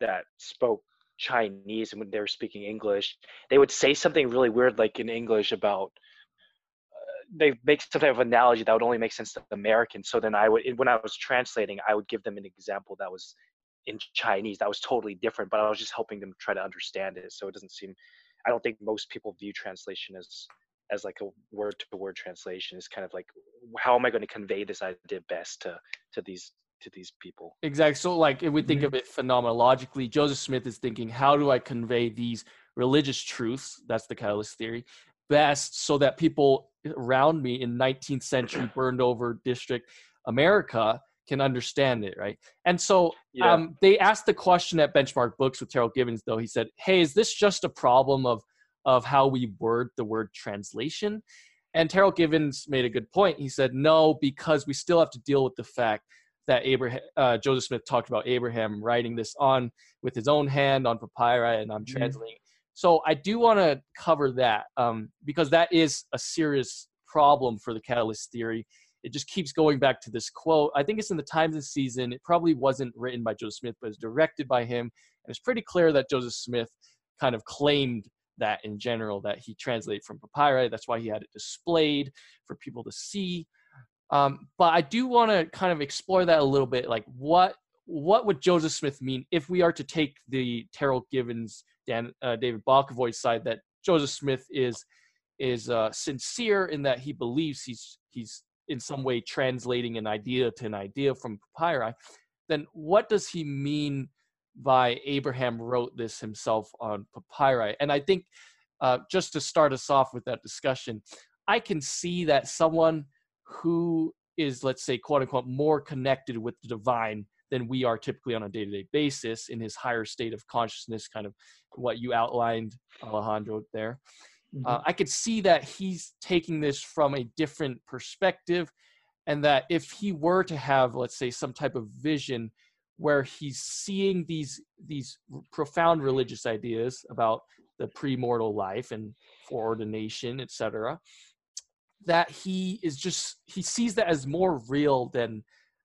that spoke Chinese and when they were speaking English, they would say something really weird like in English about they make some type of analogy that would only make sense to Americans. So then I would, when I was translating, I would give them an example that was in Chinese that was totally different, but I was just helping them try to understand it. So it doesn't seem, I don't think most people view translation as as like a word to word translation. Is kind of like, how am I going to convey this idea best to to these to these people? Exactly. So like if we think mm-hmm. of it phenomenologically, Joseph Smith is thinking, how do I convey these religious truths? That's the catalyst theory best so that people around me in 19th century burned over district America can understand it, right? And so yeah. um, they asked the question at Benchmark Books with Terryl Givens, though. He said, "Hey, is this just a problem of of how we word the word translation?" And Terryl Givens made a good point. He said, "No, because we still have to deal with the fact that Abraham, uh, Joseph Smith talked about Abraham writing this on with his own hand on papyri, and I'm mm-hmm. translating so I do want to cover that um, because that is a serious problem for the catalyst theory. It just keeps going back to this quote. I think it's in the Times and Season. It probably wasn't written by Joseph Smith, but it's directed by him. And it's pretty clear that Joseph Smith kind of claimed that in general, that he translated from papyri. That's why he had it displayed for people to see. Um, but I do want to kind of explore that a little bit. Like, what what would Joseph Smith mean if we are to take the Terryl Givens, Dan, uh, David Bokovoy's side that Joseph Smith is is uh, sincere in that he believes he's he's in some way translating an idea to an idea from papyri, then what does he mean by Abraham wrote this himself on papyri? And I think uh, just to start us off with that discussion, I can see that someone who is, let's say, quote unquote, more connected with the divine than we are typically on a day-to-day basis in his higher state of consciousness kind of what you outlined alejandro there uh, mm-hmm. uh, i could see that he's taking this from a different perspective and that if he were to have let's say some type of vision where he's seeing these these profound religious ideas about the premortal life and foreordination etc that he is just he sees that as more real than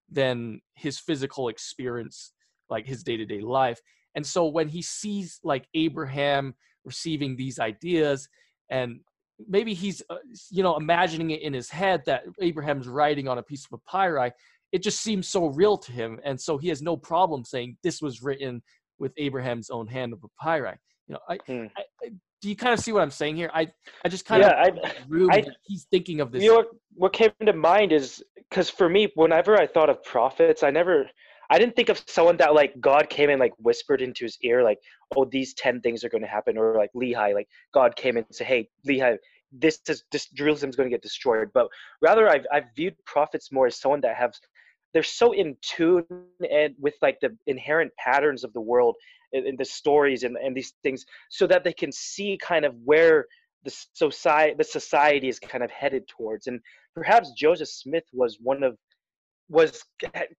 than his physical experience like his day-to-day life. And so when he sees like Abraham receiving these ideas and maybe he's uh, you know imagining it in his head that Abraham's writing on a piece of papyri it just seems so real to him. And so he has no problem saying this was written with Abraham's own hand of papyri. You know I, hmm. I, I do you kind of see what I'm saying here? I, I just kind yeah, of I, I, he's thinking of this. You know what, what came to mind is because for me, whenever I thought of prophets, I never I didn't think of someone that like God came and like whispered into his ear, like, oh, these 10 things are going to happen. Or like Lehi, like God came and said, hey, Lehi, this is this Jerusalem's going to get destroyed. But rather, I've, I've viewed prophets more as someone that have, they're so in tune and with like the inherent patterns of the world and, the stories and, and these things so that they can see kind of where the society the society is kind of headed towards. And perhaps joseph smith was one of was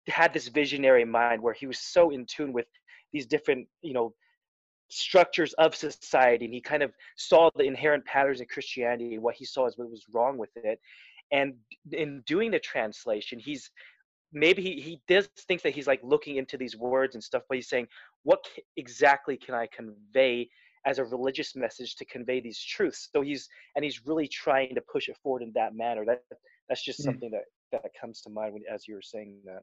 had this visionary mind where he was so in tune with these different you know structures of society. And he kind of saw the inherent patterns in christianity and what he saw as what was wrong with it. And in doing the translation he's maybe he, he does think that he's like looking into these words and stuff but he's saying what exactly can i convey as a religious message to convey these truths so he's and he's really trying to push it forward in that manner that that's just mm. something that that comes to mind when as you were saying that.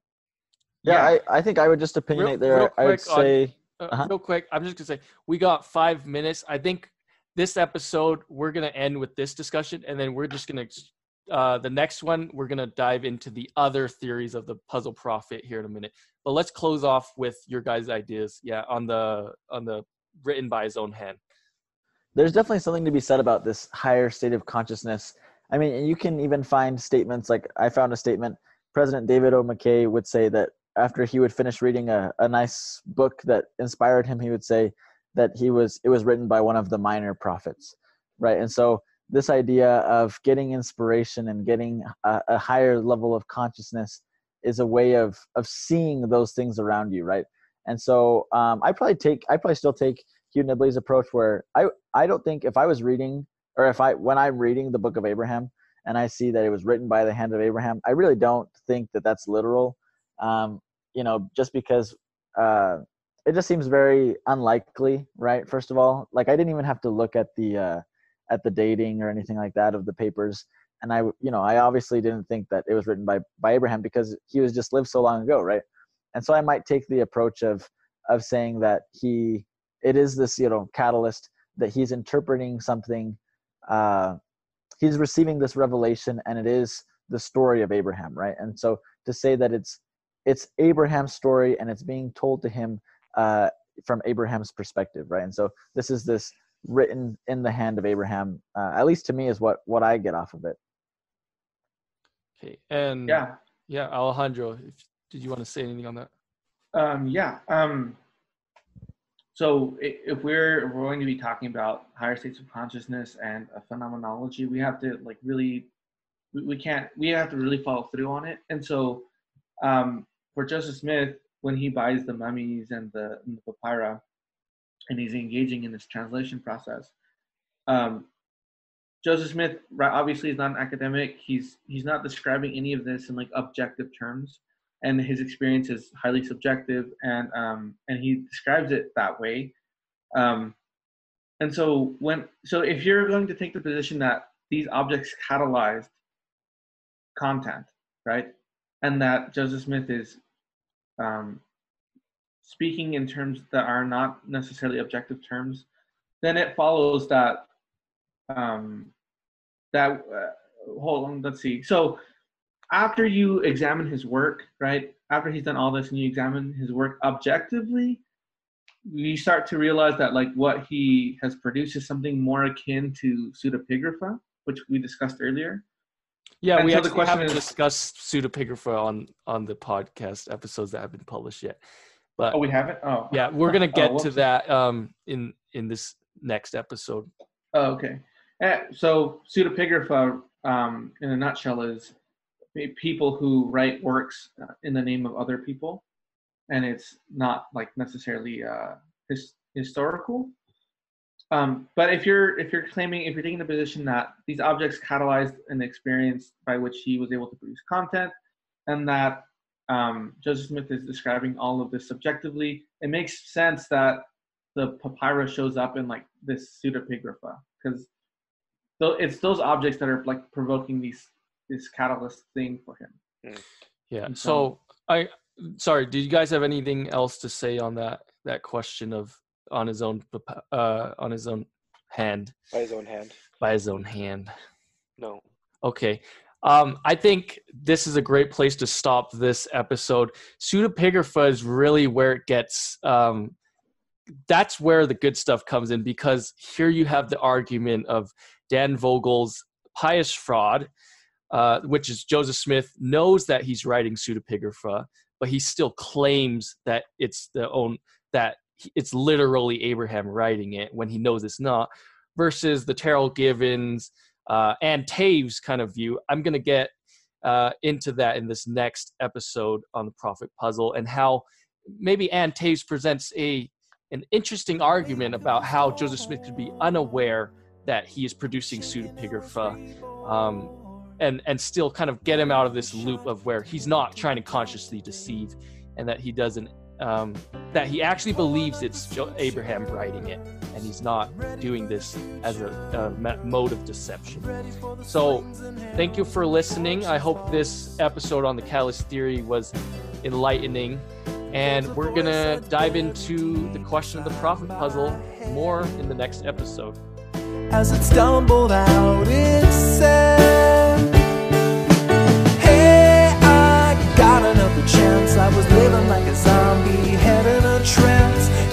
Yeah, yeah. I, I think I would just opinionate real, there. Real I would say on, uh, uh-huh. real quick. I'm just gonna say we got five minutes. I think this episode we're gonna end with this discussion, and then we're just gonna uh, the next one we're gonna dive into the other theories of the puzzle prophet here in a minute. But let's close off with your guys' ideas. Yeah, on the on the written by his own hand. There's definitely something to be said about this higher state of consciousness I mean, you can even find statements like I found a statement. President David O. McKay would say that after he would finish reading a, a nice book that inspired him, he would say that he was it was written by one of the minor prophets, right? And so this idea of getting inspiration and getting a, a higher level of consciousness is a way of of seeing those things around you, right? And so um, I probably take I probably still take Hugh Nibley's approach where I I don't think if I was reading or if I when I'm reading the book of Abraham and I see that it was written by the hand of Abraham, I really don't think that that's literal. Um, you know, just because uh, it just seems very unlikely, right? First of all, like I didn't even have to look at the uh, at the dating or anything like that of the papers, and I, you know, I obviously didn't think that it was written by by Abraham because he was just lived so long ago, right? And so I might take the approach of of saying that he it is this you know catalyst that he's interpreting something uh, he's receiving this revelation and it is the story of abraham right? And so to say that it's it's abraham's story and it's being told to him uh, from abraham's perspective right? And so this is this written in the hand of abraham uh, at least to me is what what i get off of it. Okay and yeah. yeah alejandro if, did you want to say anything on that? Um yeah um so if we're, if we're going to be talking about higher states of consciousness and a phenomenology, we have to like really, we, we can't, we have to really follow through on it. And so um, for Joseph Smith, when he buys the mummies and the, and the papyri, and he's engaging in this translation process, um, Joseph Smith obviously is not an academic. He's he's not describing any of this in like objective terms. And his experience is highly subjective and um, and he describes it that way. Um, and so when so if you're going to take the position that these objects catalyzed content right and that joseph smith is um, speaking in terms that are not necessarily objective terms then it follows that um, that uh, hold on let's see so after you examine his work, right? After he's done all this and you examine his work objectively, you start to realize that like what he has produced is something more akin to pseudepigrapha, which we discussed earlier. Yeah, and we so actually haven't is, discussed pseudepigrapha on on the podcast episodes that have been published yet. But oh, we haven't. Oh, yeah, we're gonna get oh, to that um, in in this next episode. Oh, okay. Yeah, so pseudepigrapha, um, in a nutshell, is people who write works uh, in the name of other people, and it's not like necessarily uh, his, historical. Um, but if you're if you're claiming if you're taking the position that these objects catalyzed an experience by which he was able to produce content, and that um, Joseph Smith is describing all of this subjectively, it makes sense that the papyrus shows up in like this pseudepigrapha because it's those objects that are like provoking these this catalyst thing for him. Hmm. Yeah. So I sorry. Did you guys have anything else to say on that that question of on his own uh on his own hand by his own hand by his own hand? No. Okay. Um, I think this is a great place to stop this episode. Pseudepigrapha is really where it gets. Um, that's where the good stuff comes in because here you have the argument of Dan Vogel's pious fraud, uh, which is Joseph Smith knows that he's writing pseudepigrapha, but he still claims that it's the own that it's literally Abraham writing it when he knows it's not. Versus the Terryl Givens uh, and Taves kind of view. I'm going to get uh, into that in this next episode on the Prophet Puzzle and how maybe Ann Taves presents a an interesting argument about how Joseph Smith could be unaware that he is producing pseudepigrapha um, and and still kind of get him out of this loop of where he's not trying to consciously deceive and that he doesn't um, that he actually believes it's Abraham writing it, and he's not doing this as a, a, mode of deception. So, thank you for listening. I hope this episode on the catalyst theory was enlightening, and we're gonna dive into the question of the prophet puzzle more in the next episode. As it stumbled out, it said. running up chance. I was living like a zombie, head in a trance.